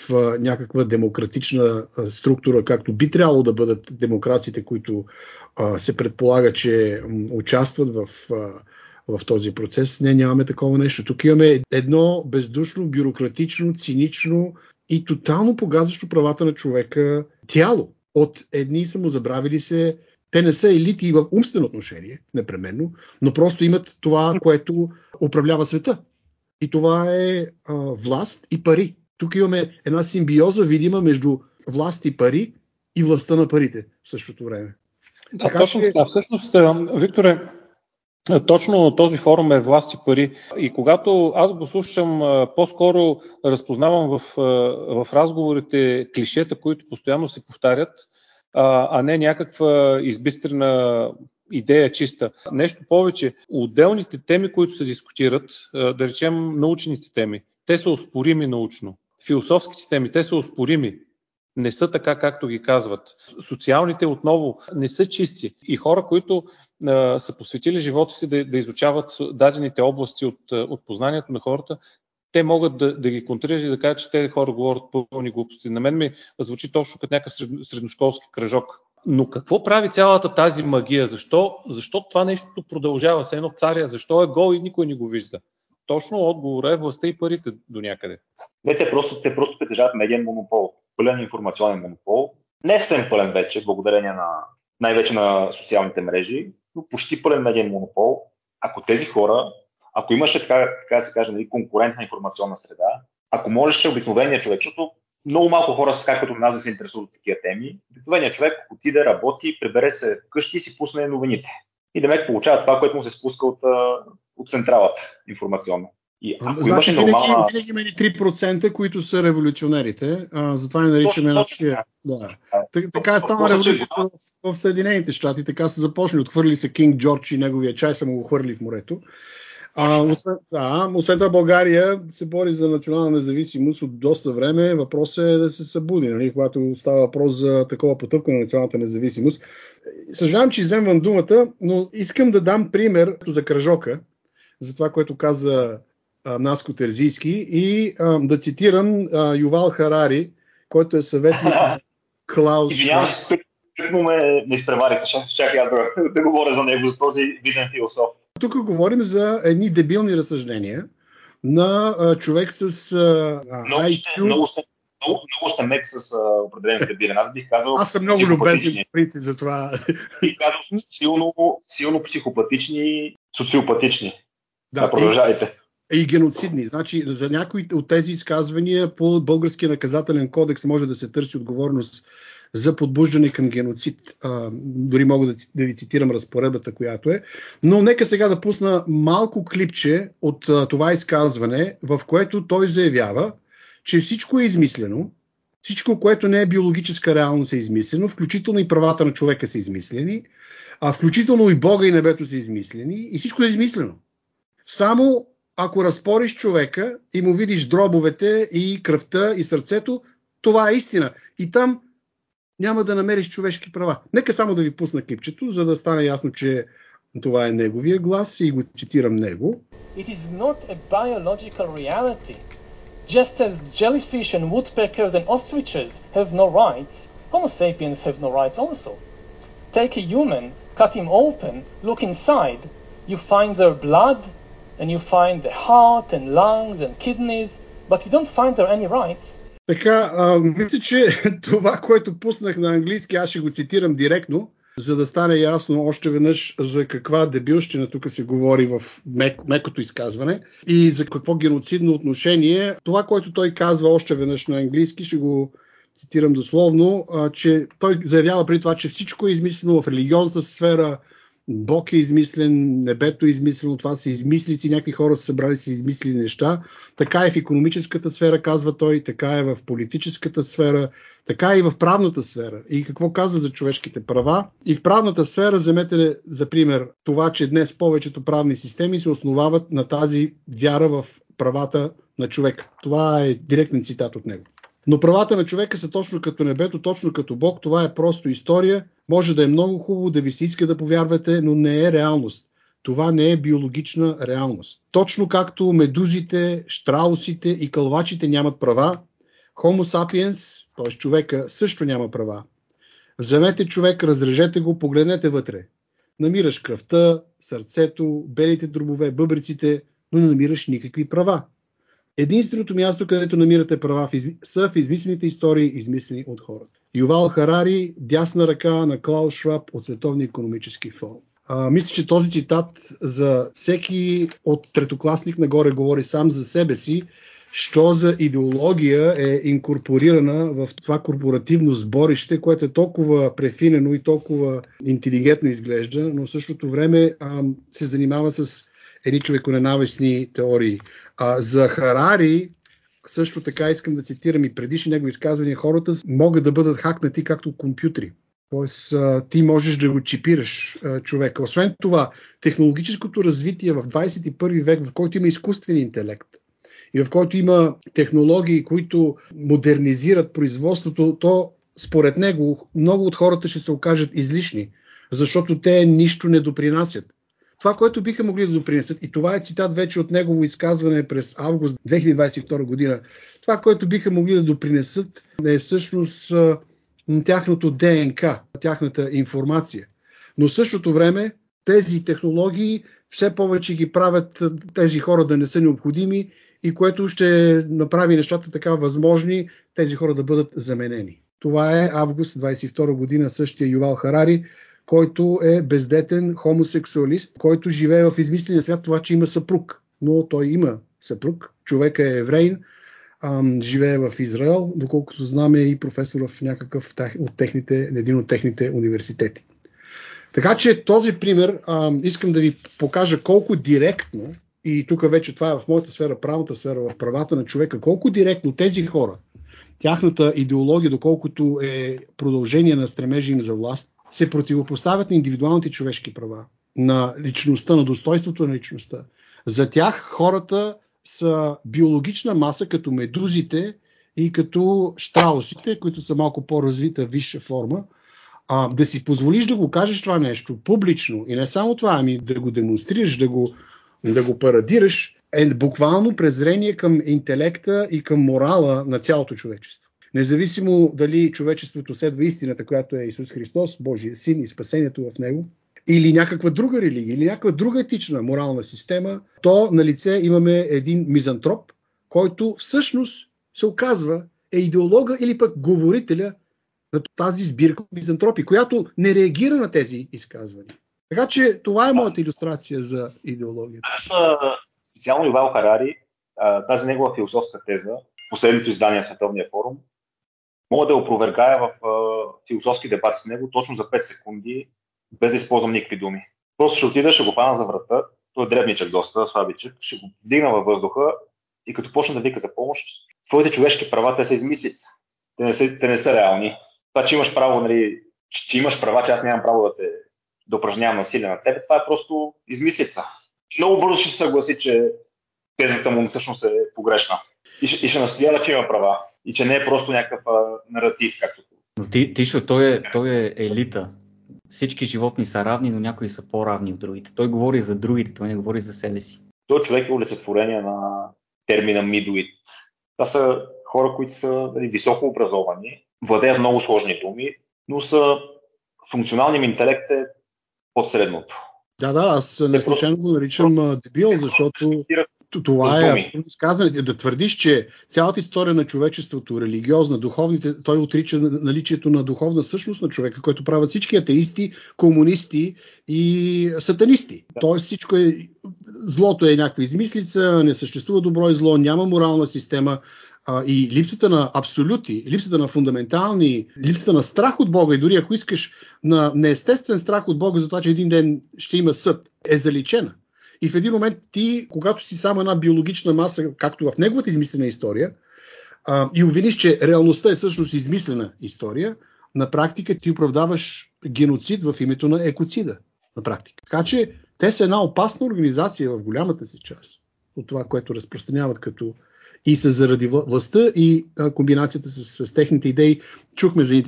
[SPEAKER 1] някаква демократична структура, както би трябвало да бъдат демокрациите, които се предполага, че участват в, в този процес. Не, нямаме такова нещо. Тук имаме едно бездушно, бюрократично, цинично и тотално погазващо правата на човека тяло от едни самозабравили се те не са елити в умствено отношение, непременно, но просто имат това, което управлява света. И това е а, власт и пари. Тук имаме една симбиоза видима между власт и пари и властта на парите в същото време.
[SPEAKER 3] Да, така, точно че... Всъщност, Викторе, точно този форум е власт и пари. И когато аз го слушам, по-скоро разпознавам в, в разговорите клишета, които постоянно се повтарят, а не някаква избистрена идея чиста. Нещо повече, отделните теми, които се дискутират, да речем научните теми, те са оспорими научно. Философските теми, те са оспорими. Не са така, както ги казват. Социалните отново не са чисти. И хора, които а, са посветили живота си да, да изучават дадените области от, от познанието на хората, те могат да, да ги контрират и да кажат, че те хора говорят пълни глупости. На мен ми звучи точно като някакъв средношколски кръжок. Но какво прави цялата тази магия? Защо, защо това нещо продължава? Се едно царя, защо е гол и никой не го вижда? Точно отговора е властта и парите до някъде.
[SPEAKER 2] Не, те просто, те просто притежават медиен монопол, пълен информационен монопол. Не съвсем пълен вече, благодарение на най-вече на социалните мрежи, но почти пълен медиен монопол. Ако тези хора ако имаше така, така да се каже, нали, конкурентна информационна среда, ако можеше обикновения човек, защото много малко хора са така като нас да се интересуват от такива теми, обикновеният човек отиде, работи, прибере се вкъщи и си пусне новините. И да получава това, което му се спуска от, от централата информационно.
[SPEAKER 1] И ако значи, имаше нормална... винаги, винаги има 3%, които са революционерите. А, затова не наричаме нашия... Да. Така е стана революцията в, в Съединените щати. Така са започнали. Отхвърли се Кинг Джордж и неговия чай са му го хвърли в морето. А, освен, да, освен това България се бори за национална независимост от доста време. Въпросът е да се събуди, нали, когато става въпрос за такова потъпка на националната независимост. Съжалявам, че вземам думата, но искам да дам пример за кръжока, за това, което каза а, Наско Терзийски и а, да цитирам а, Ювал Харари, който е съветник Клаус
[SPEAKER 2] Извинявам се, ме не изпреварите, чакай да, да говоря за него, за този виден философ.
[SPEAKER 1] Тук говорим за едни дебилни разсъждения на а, човек с а,
[SPEAKER 2] много IQ. Много, много, много съм мек с а, определен дебилен. Аз бих казал.
[SPEAKER 1] Аз съм много любезен в принцип за това.
[SPEAKER 2] Бих казал силно, силно психопатични, социопатични. Да, да продължавайте.
[SPEAKER 1] И, и геноцидни. Значи, за някои от тези изказвания по българския наказателен кодекс може да се търси отговорност за подбуждане към геноцид. А, дори мога да, да ви цитирам разпоредбата, която е. Но нека сега да пусна малко клипче от а, това изказване, в което той заявява, че всичко е измислено, всичко, което не е биологическа реалност е измислено, включително и правата на човека са измислени, а включително и Бога и небето са измислени и всичко е измислено. Само ако разпориш човека и му видиш дробовете и кръвта и сърцето, това е истина. И там няма да намериш човешки права. Нека само да ви пусна клипчето, за да стане ясно, че това е неговия глас и го цитирам него. It is not a biological reality. Just as jellyfish and woodpeckers and ostriches have no rights,
[SPEAKER 5] Homo sapiens have no rights also. Take a human, cut him open, look inside, you find their blood, and you find the heart and lungs and kidneys, but you don't find there any rights.
[SPEAKER 1] Така, а, мисля, че това, което пуснах на английски, аз ще го цитирам директно, за да стане ясно още веднъж за каква дебилщина тук се говори в мек, мекото изказване и за какво геноцидно отношение. Това, което той казва още веднъж на английски, ще го цитирам дословно, а, че той заявява при това, че всичко е измислено в религиозната сфера, Бог е измислен, небето е измислено, това са измислици, някакви хора са събрали си измислили неща. Така е в економическата сфера, казва той, така е в политическата сфера, така е и в правната сфера. И какво казва за човешките права? И в правната сфера, вземете за пример това, че днес повечето правни системи се основават на тази вяра в правата на човека. Това е директен цитат от него. Но правата на човека са точно като небето, точно като Бог. Това е просто история. Може да е много хубаво, да ви се иска да повярвате, но не е реалност. Това не е биологична реалност. Точно както медузите, штраусите и кълвачите нямат права, Homo sapiens, т.е. човека, също няма права. Вземете човек, разрежете го, погледнете вътре. Намираш кръвта, сърцето, белите дробове, бъбриците, но не намираш никакви права. Единственото място, където намирате права са в измислените истории, измислени от хората. Ювал Харари, дясна ръка на Клаус Шраб от Световния економически форум. А, мисля, че този цитат за всеки от третокласник нагоре говори сам за себе си, що за идеология е инкорпорирана в това корпоративно сборище, което е толкова префинено и толкова интелигентно изглежда, но в същото време а, се занимава с едни човеконенавистни теории. А, за Харари също така искам да цитирам и предишни негови изказвания, хората могат да бъдат хакнати както компютри. Тоест, ти можеш да го чипираш човека. Освен това, технологическото развитие в 21 век, в който има изкуствен интелект и в който има технологии, които модернизират производството, то според него много от хората ще се окажат излишни, защото те нищо не допринасят това, което биха могли да допринесат, и това е цитат вече от негово изказване през август 2022 година, това, което биха могли да допринесат е всъщност тяхното ДНК, тяхната информация. Но в същото време тези технологии все повече ги правят тези хора да не са необходими и което ще направи нещата така възможни тези хора да бъдат заменени. Това е август 22 година същия Ювал Харари, който е бездетен хомосексуалист, който живее в измисления свят това, че има съпруг. Но той има съпруг, човека е еврейн, живее в Израел, доколкото знаме и професор в някакъв от техните, един от техните университети. Така че този пример ам, искам да ви покажа колко директно, и тук вече това е в моята сфера, правната сфера, в правата на човека, колко директно тези хора, тяхната идеология, доколкото е продължение на стремежи им за власт, се противопоставят на индивидуалните човешки права, на личността, на достоинството на личността. За тях хората са биологична маса, като медузите и като штраусите, които са малко по-развита висша форма. А, да си позволиш да го кажеш това нещо публично и не само това, ами да го демонстрираш, да го, да го парадираш, е буквално презрение към интелекта и към морала на цялото човечество. Независимо дали човечеството следва истината, която е Исус Христос, Божия син и спасението в него, или някаква друга религия, или някаква друга етична морална система, то на лице имаме един мизантроп, който всъщност се оказва е идеолога или пък говорителя на тази сбирка мизантропи, която не реагира на тези изказвания. Така че това е моята иллюстрация за идеологията.
[SPEAKER 2] Аз специално Ивал Харари, тази негова философска теза, последното издание на Световния форум, Мога да опровергая в а, философски дебат с него точно за 5 секунди, без да използвам никакви думи. Просто ще отида, ще го фана за врата, той е дребничък доста, слабичък, ще го дигна във въздуха и като почна да вика за помощ, твоите човешки права, те са измислица. Те не са, те не са реални. Това, че имаш право, нали, че, че имаш права, че аз нямам право да те да упражнявам насилие на теб, това е просто измислица. Много бързо ще се съгласи, че тезата му всъщност е погрешна. И ще, и ще настоява, че има права и че не е просто някакъв а, наратив, както.
[SPEAKER 4] Но ти, Тишо, той е, той е елита. Всички животни са равни, но някои са по-равни от другите. Той говори за другите, той не говори за себе си.
[SPEAKER 2] Той човек е олицетворение на термина мидуит. Това са хора, които са нали, високо образовани, владеят много сложни думи, но са функционалният им интелект е под средното.
[SPEAKER 1] Да, да, аз не случайно го наричам дебил, защото това е абсолютно изказване. Да твърдиш, че цялата история на човечеството, религиозна, духовните, той отрича наличието на духовна същност на човека, който правят всички атеисти, комунисти и сатанисти. Да. Тоест всичко е, злото е някаква измислица, не съществува добро и зло, няма морална система, а, и липсата на абсолюти, липсата на фундаментални, липсата на страх от Бога и дори ако искаш на неестествен страх от Бога за това, че един ден ще има съд, е заличена. И в един момент ти, когато си само една биологична маса, както в неговата измислена история, а, и обвиниш, че реалността е всъщност измислена история, на практика ти оправдаваш геноцид в името на екоцида. На практика. Така че те са една опасна организация в голямата си част от това, което разпространяват като и са заради властта и а, комбинацията с, с техните идеи. Чухме за.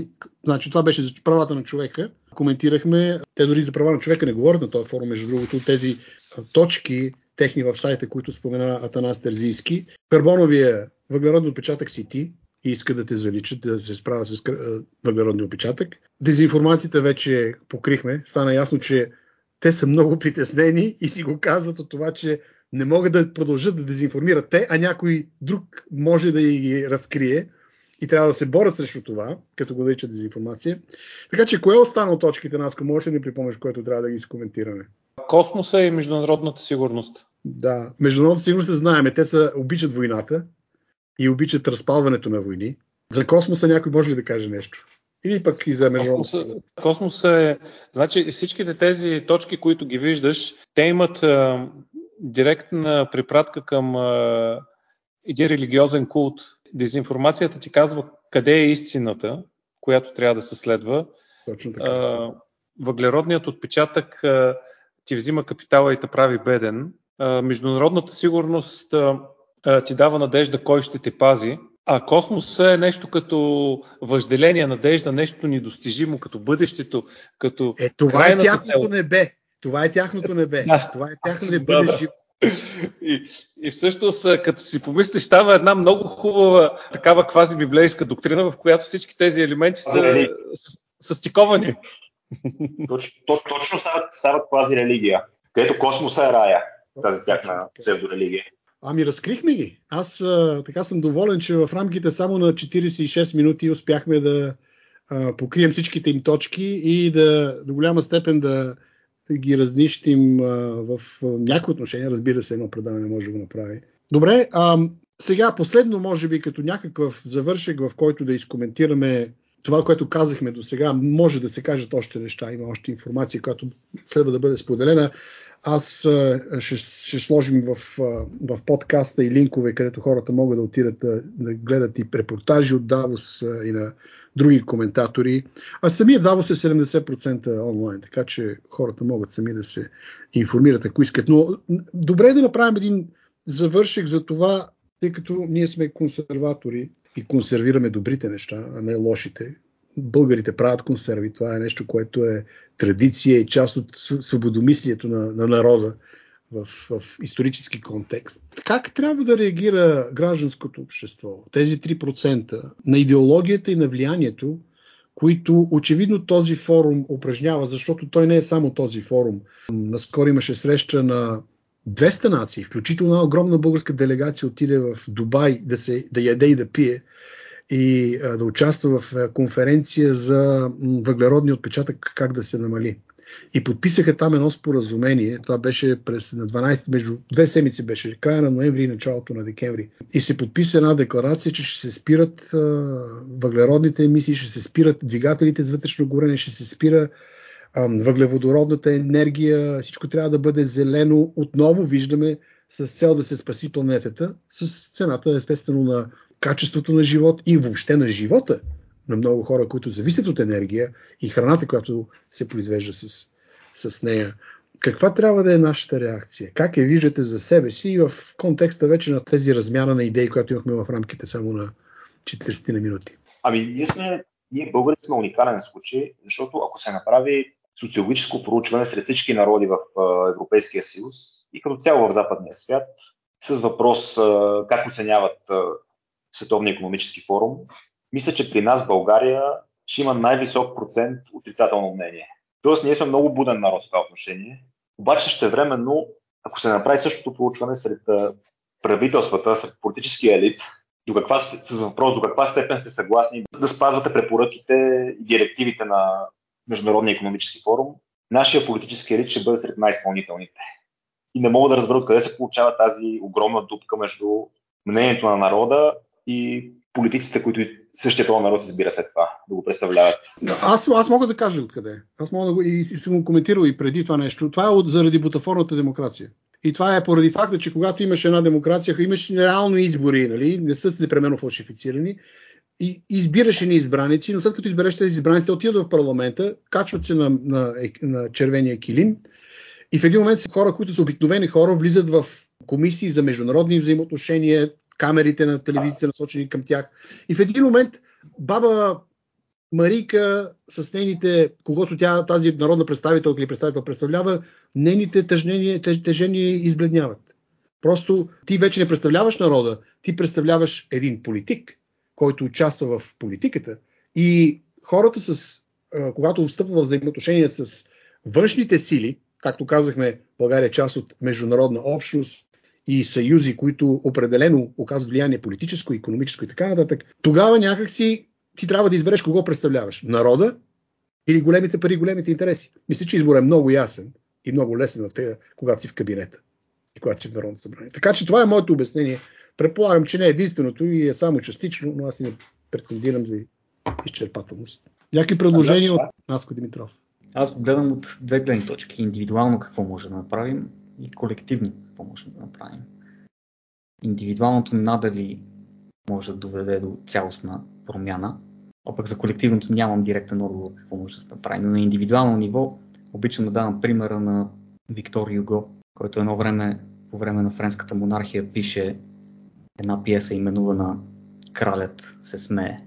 [SPEAKER 1] Значи, това беше за правата на човека. Коментирахме. Те дори за права на човека не говорят на този форум, между другото, тези точки, техни в сайта, които спомена Атанас Терзийски. Карбоновия въглероден отпечатък си ти и иска да те заличат, да се справя с въглеродния отпечатък. Дезинформацията вече покрихме. Стана ясно, че те са много притеснени и си го казват от това, че не могат да продължат да дезинформират те, а някой друг може да ги разкрие и трябва да се борят срещу това, като го наричат дезинформация. Така че, кое е останало от точките нас, ако можеш да ни припомниш, което трябва да ги изкоментираме?
[SPEAKER 3] Космоса и международната сигурност.
[SPEAKER 1] Да, международната сигурност се знаеме. Те са, обичат войната и обичат разпалването на войни. За космоса някой може ли да каже нещо? Или пък и за международната
[SPEAKER 3] сигурност? Космоса е... Значи всичките тези точки, които ги виждаш, те имат директна препратка към а, един религиозен култ. Дезинформацията ти казва къде е истината, която трябва да се следва.
[SPEAKER 1] Точно така.
[SPEAKER 3] А, въглеродният отпечатък а, ти взима капитала и те прави беден. А, международната сигурност а, а, ти дава надежда кой ще те пази. А космоса е нещо като въжделение, надежда, нещо недостижимо, като бъдещето, като
[SPEAKER 1] Е, това е тяхното цел. небе. Това е тяхното небе. Да. Това е тяхното небе. Да, да.
[SPEAKER 3] И, и всъщност, като си помислиш, става една много хубава такава квази-библейска доктрина, в която всички тези елементи са, са, са стиковани.
[SPEAKER 2] Точно, точно стават, стават квази-религия, където космоса е рая, тази тяхна псевдорелигия.
[SPEAKER 1] Ами разкрихме ги. Аз а, така съм доволен, че в рамките само на 46 минути успяхме да а, покрием всичките им точки и да до голяма степен да ги разнищим а, в някои отношения. Разбира се, едно предаване може да го направи. Добре, а, сега последно, може би, като някакъв завършек, в който да изкоментираме това, което казахме до сега, може да се кажат още неща, има още информация, която следва да бъде споделена. Аз ще, ще сложим в, в подкаста и линкове, където хората могат да отидат да, да гледат и репортажи от Давос и на други коментатори. А самия Давос е 70% онлайн, така че хората могат сами да се информират, ако искат. Но добре е да направим един завършек за това, тъй като ние сме консерватори и консервираме добрите неща, а не лошите. Българите правят консерви. Това е нещо, което е традиция и част от свободомислието на, на народа в, в исторически контекст. Как трябва да реагира гражданското общество? Тези 3% на идеологията и на влиянието, които очевидно този форум упражнява, защото той не е само този форум. Наскоро имаше среща на 200 нации, включително огромна българска делегация отиде в Дубай да, се, да яде и да пие и а, да участва в конференция за въглеродния отпечатък как да се намали и подписаха там едно споразумение. Това беше през на 12, между две седмици беше, края на ноември и началото на декември. И се подписа една декларация, че ще се спират а, въглеродните емисии, ще се спират двигателите с вътрешно горене, ще се спира а, въглеводородната енергия, всичко трябва да бъде зелено. Отново виждаме с цел да се спаси планетата, с цената естествено на качеството на живот и въобще на живота на много хора, които зависят от енергия и храната, която се произвежда с, с нея. Каква трябва да е нашата реакция? Как я виждате за себе си и в контекста вече на тези размяна на идеи, които имахме в рамките само на 40 на минути?
[SPEAKER 2] Ами, ние сме, ние българите сме уникален случай, защото ако се направи социологическо проучване сред всички народи в Европейския съюз и като цяло в западния свят, с въпрос как оценяват Световния економически форум, мисля, че при нас в България ще има най-висок процент отрицателно мнение. Тоест, ние сме много буден народ в това отношение. Обаче ще временно, ако се направи същото проучване сред правителствата, сред политическия елит, до каква, с въпрос до каква степен сте съгласни да спазвате препоръките и директивите на Международния економически форум, нашия политически елит ще бъде сред най-изпълнителните. И не мога да разбера къде се получава тази огромна дупка между мнението на народа и политиците, които същия този народ избира след това да го представляват.
[SPEAKER 1] Аз, аз мога да кажа откъде. Аз мога да го и, и съм го коментирал и преди това нещо. Това е от, заради бутафорната демокрация. И това е поради факта, че когато имаш една демокрация, имаш реално избори, нали? не са непременно фалшифицирани, и избираш ни избраници, но след като избереш тези избраници, те отиват в парламента, качват се на, на, на червения килим и в един момент хора, които са обикновени хора, влизат в комисии за международни взаимоотношения, камерите на телевизията насочени към тях. И в един момент баба Марика с нейните, когато тя, тази народна представител или представител представлява, нейните тъжнения, тежения избледняват. Просто ти вече не представляваш народа, ти представляваш един политик, който участва в политиката. И хората, с, когато встъпва в взаимоотношения с външните сили, както казахме, България е част от международна общност и съюзи, които определено оказват влияние политическо, економическо и така нататък, тогава някакси ти трябва да избереш кого представляваш. Народа или големите пари, големите интереси. Мисля, че избор е много ясен и много лесен в тега, когато си в кабинета и когато си в Народното събрание. Така че това е моето обяснение. Предполагам, че не е единственото и е само частично, но аз не претендирам за изчерпателност. Някакви предложения от Наско Димитров?
[SPEAKER 4] Аз го гледам от две гледни точки. Индивидуално какво може да направим и колективно какво можем да направим. Индивидуалното надали може да доведе до цялостна промяна, а пък за колективното нямам директен отговор какво може да се направи. Но на индивидуално ниво обичам да давам примера на Виктор Юго, който едно време по време на френската монархия пише една пиеса именувана Кралят се смее,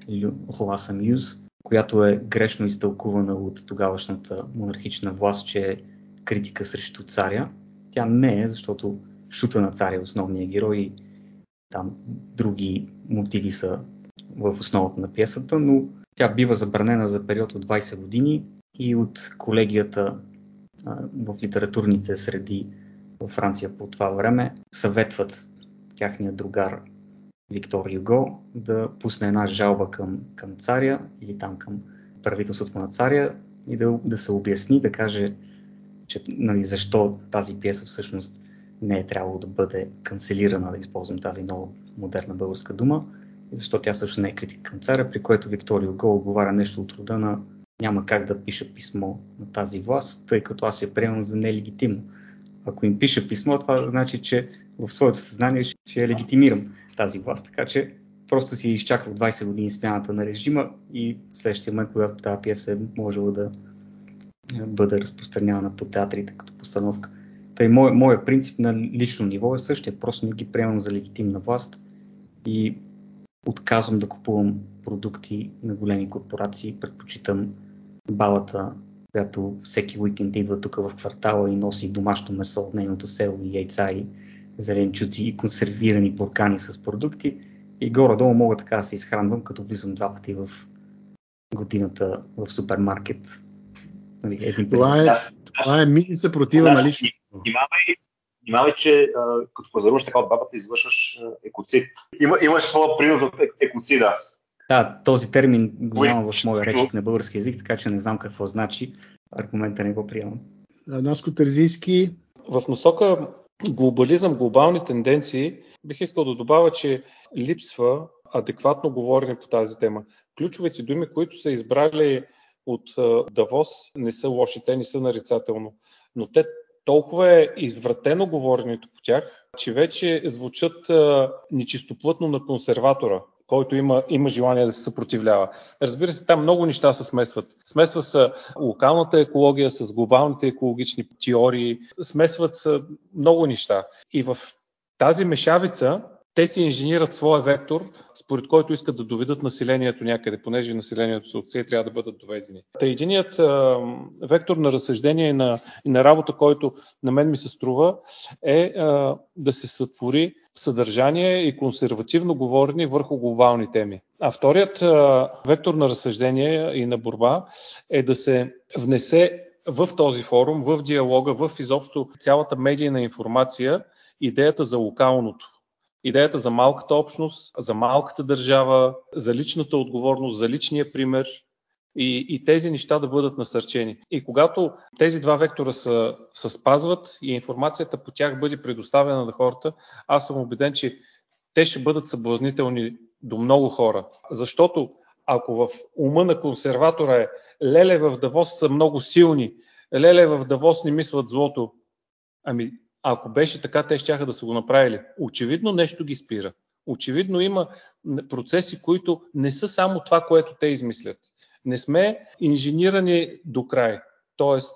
[SPEAKER 4] Луаса Мюз, която е грешно изтълкувана от тогавашната монархична власт, че е критика срещу царя. Тя не е, защото шута на царя е основният герой и там други мотиви са в основата на пиесата, но тя бива забранена за период от 20 години и от колегията в литературните среди във Франция по това време съветват тяхния другар Виктор Юго да пусне една жалба към, към царя или там към правителството на царя и да, да се обясни, да каже, че, нали, защо тази пиеса всъщност не е трябвало да бъде канцелирана, да използвам тази нова модерна българска дума, защо тя също не е критика към царя, при което Викторио Го отговаря нещо от рода на няма как да пиша писмо на тази власт, тъй като аз я приемам за нелегитимно. Ако им пиша писмо, това значи, че в своето съзнание ще я легитимирам тази власт. Така че просто си изчаквах 20 години смяната на режима и следващия момент, когато тази пиеса е можела да бъде разпространявана по театрите като постановка. Тъй, моят мой принцип на лично ниво е същия. Просто не ги приемам за легитимна власт и отказвам да купувам продукти на големи корпорации. Предпочитам балата, която всеки уикенд идва тук в квартала и носи домашно месо от нейното село и яйца и зеленчуци и консервирани буркани с продукти. И горе-долу мога така да се изхранвам, като влизам два пъти в годината в супермаркет.
[SPEAKER 1] Нали, един това, е, това е мини съпротива на лично.
[SPEAKER 2] Внимавай, внимавай, че а, като пазаруваш така от бабата, извършваш екоцид. Има, имаш своя принос от екоцида.
[SPEAKER 4] Да, този термин го няма в моя речник на български язик, така че не знам какво значи. Аргумента не го приемам.
[SPEAKER 1] Наско Терзийски.
[SPEAKER 3] В насока глобализъм, глобални тенденции, бих искал да добавя, че липсва адекватно говорене по тази тема. Ключовите думи, които са избрали от Давос, не са лоши, те не са нарицателно, но те толкова е извратено говоренето по тях, че вече звучат нечистоплътно на консерватора, който има, има желание да се съпротивлява. Разбира се, там много неща се смесват. Смесва се локалната екология с глобалните екологични теории, смесват се много неща. И в тази мешавица те си инженират своя вектор, според който искат да доведат населението някъде, понеже населението са овце и трябва да бъдат доведени. Та единият а, вектор на разсъждение и на, и на работа, който на мен ми се струва, е а, да се сътвори съдържание и консервативно говорене върху глобални теми. А вторият а, вектор на разсъждение и на борба е да се внесе в този форум, в диалога, в изобщо цялата медийна информация идеята за локалното. Идеята за малката общност, за малката държава, за личната отговорност, за личния пример и, и тези неща да бъдат насърчени. И когато тези два вектора са, са спазват и информацията по тях бъде предоставена на хората, аз съм убеден, че те ще бъдат съблазнителни до много хора. Защото ако в ума на консерватора е леле в Давос са много силни, леле в Давос не мислят злото, ами ако беше така, те ще да са го направили. Очевидно нещо ги спира. Очевидно има процеси, които не са само това, което те измислят. Не сме инженирани до край. Тоест,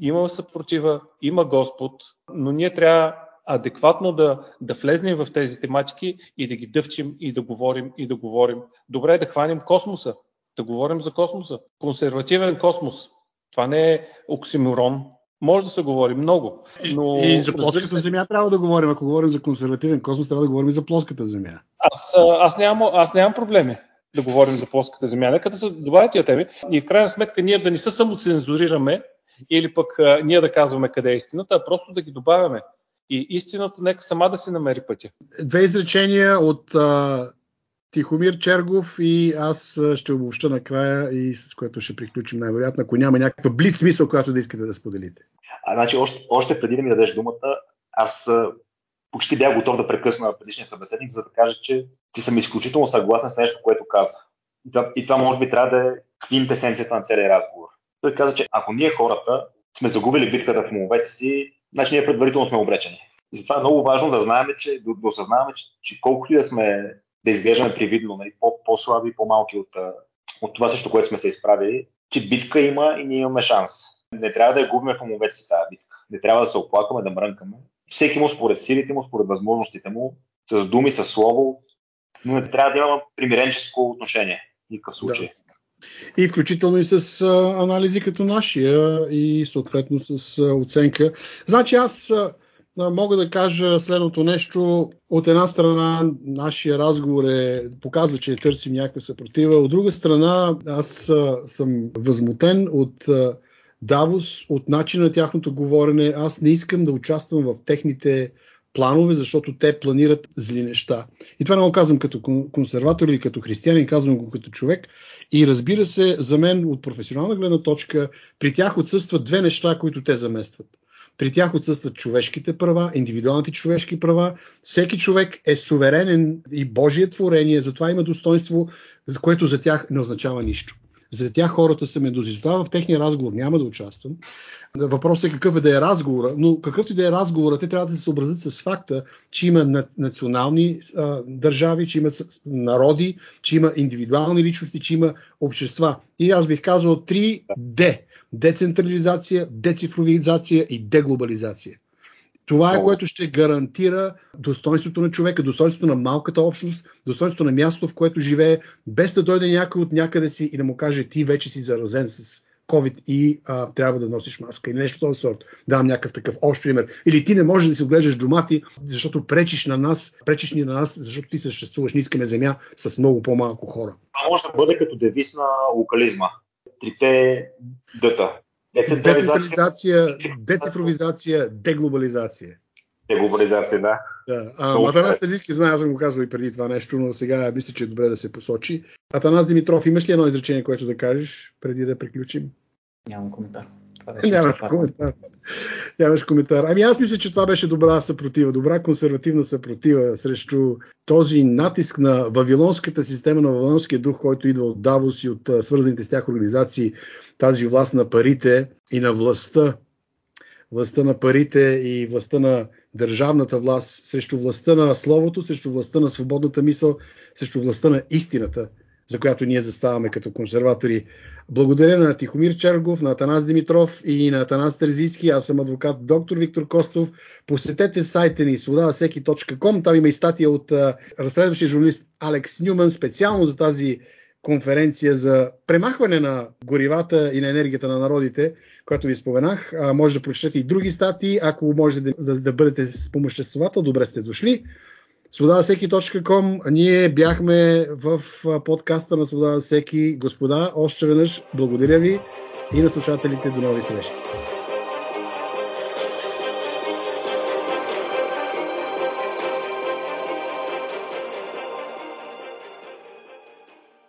[SPEAKER 3] има съпротива, има Господ, но ние трябва адекватно да, да влезнем в тези тематики и да ги дъвчим и да говорим и да говорим. Добре е да хванем космоса, да говорим за космоса. Консервативен космос. Това не е оксиморон. Може да се говори много. Но...
[SPEAKER 1] И за плоската се... земя трябва да говорим. Ако говорим за консервативен космос, трябва да говорим за плоската земя.
[SPEAKER 3] Аз, аз, нямам, аз нямам проблеми да говорим за плоската земя. Нека да се добавят тия теми и в крайна сметка ние да не се самоцензурираме или пък а, ние да казваме къде е истината, а просто да ги добавяме. И истината нека сама да си намери пътя.
[SPEAKER 1] Две изречения от а, Тихомир Чергов и аз ще обобща накрая и с което ще приключим най-вероятно, ако няма някаква блиц смисъл, която да искате да споделите.
[SPEAKER 2] А, значи, още, още преди да ми дадеш думата, аз почти бях готов да прекъсна предишния събеседник, за да кажа, че ти съм изключително съгласен с нещо, което каза. И това може би трябва да е квинтесенцията на целия разговор. Той каза, че ако ние хората сме загубили битката в умовете си, значи ние предварително сме обречени. И затова е много важно да знаем, че, да, да осъзнаваме, че, че колкото и да сме, да изглеждаме привидно, нали, по, по-слаби по-малки от, от това също, което сме се изправили, че битка има и ние имаме шанс. Не трябва да я губим в умовете си тази битка. Не трябва да се оплакваме, да мрънкаме. Всеки му според силите му, според възможностите му, с думи, с слово, но не трябва да има примиренческо отношение. Никакъв случай. Да.
[SPEAKER 1] И включително и с а, анализи като нашия и съответно с а, оценка. Значи аз а, мога да кажа следното нещо. От една страна нашия разговор е, показва, че търсим някаква съпротива. От друга страна аз съм възмутен от Давос, от начина на тяхното говорене. Аз не искам да участвам в техните планове, защото те планират зли неща. И това не го казвам като консерватор или като християнин, казвам го като човек. И разбира се, за мен от професионална гледна точка, при тях отсъстват две неща, които те заместват. При тях отсъстват човешките права, индивидуалните човешки права. Всеки човек е суверенен и Божие творение, затова има достоинство, което за тях не означава нищо. За тях хората са медузи. Затова в техния разговор няма да участвам. Въпросът е какъв е да е разговора, но какъвто и да е разговора, те трябва да се съобразят с факта, че има национални а, държави, че има народи, че има индивидуални личности, че има общества. И аз бих казал 3D. Децентрализация, децифровизация и деглобализация. Това е което ще гарантира достоинството на човека, достоинството на малката общност, достоинството на мястото, в което живее, без да дойде някой от някъде си и да му каже ти вече си заразен с COVID и а, трябва да носиш маска или нещо от този сорт. Давам някакъв такъв общ пример. Или ти не можеш да си отглеждаш домати, защото пречиш на нас, пречиш ни на нас, защото ти съществуваш. Не искаме земя с много по-малко хора.
[SPEAKER 2] Това може да бъде като девиз на локализма. Трите дъта.
[SPEAKER 1] Децентрализация, децифровизация, деглобализация.
[SPEAKER 2] Деглобализация, да.
[SPEAKER 1] да. А, Атанас Терзийски знае, аз съм го казвал и преди това нещо, но сега мисля, че е добре да се посочи. Атанас Димитров, имаш ли едно изречение, което да кажеш преди да приключим?
[SPEAKER 4] Нямам коментар.
[SPEAKER 1] Нямаш коментар. Нямаш коментар. Ами аз мисля, че това беше добра съпротива, добра консервативна съпротива срещу този натиск на вавилонската система, на вавилонския дух, който идва от Давос и от свързаните с тях организации, тази власт на парите и на властта, властта на парите и властта на държавната власт, срещу властта на словото, срещу властта на свободната мисъл, срещу властта на истината, за която ние заставаме като консерватори. Благодаря на Тихомир Чергов, на Атанас Димитров и на Атанас Терзийски. Аз съм адвокат доктор Виктор Костов. Посетете сайта ни свободавасеки.com. Там има и статия от разследващия журналист Алекс Нюман специално за тази конференция за премахване на горивата и на енергията на народите, която ви споменах. А, може да прочетете и други статии. Ако можете да, да, да бъдете спомоществовател, добре сте дошли. свободавасеки.com. Ние бяхме в подкаста на Свобода Всеки. Господа, още веднъж благодаря ви и на слушателите до нови срещи.